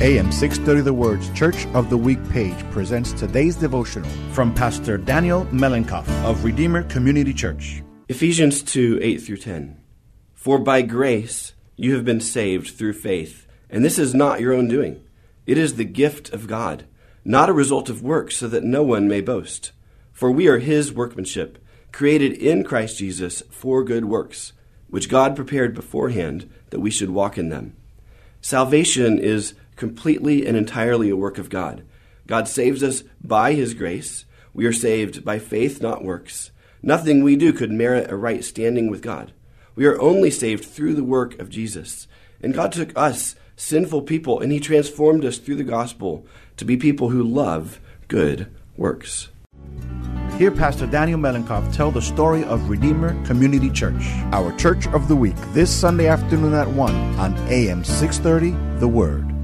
AM 630 The Word's Church of the Week page presents today's devotional from Pastor Daniel Melenkoff of Redeemer Community Church. Ephesians 2 8 through 10. For by grace you have been saved through faith, and this is not your own doing. It is the gift of God, not a result of works, so that no one may boast. For we are his workmanship, created in Christ Jesus for good works, which God prepared beforehand that we should walk in them. Salvation is completely and entirely a work of God. God saves us by His grace. We are saved by faith, not works. Nothing we do could merit a right standing with God. We are only saved through the work of Jesus. And God took us, sinful people, and He transformed us through the gospel to be people who love good works. Hear Pastor Daniel Melenkoff tell the story of Redeemer Community Church, our church of the week, this Sunday afternoon at 1 on AM 630 The Word.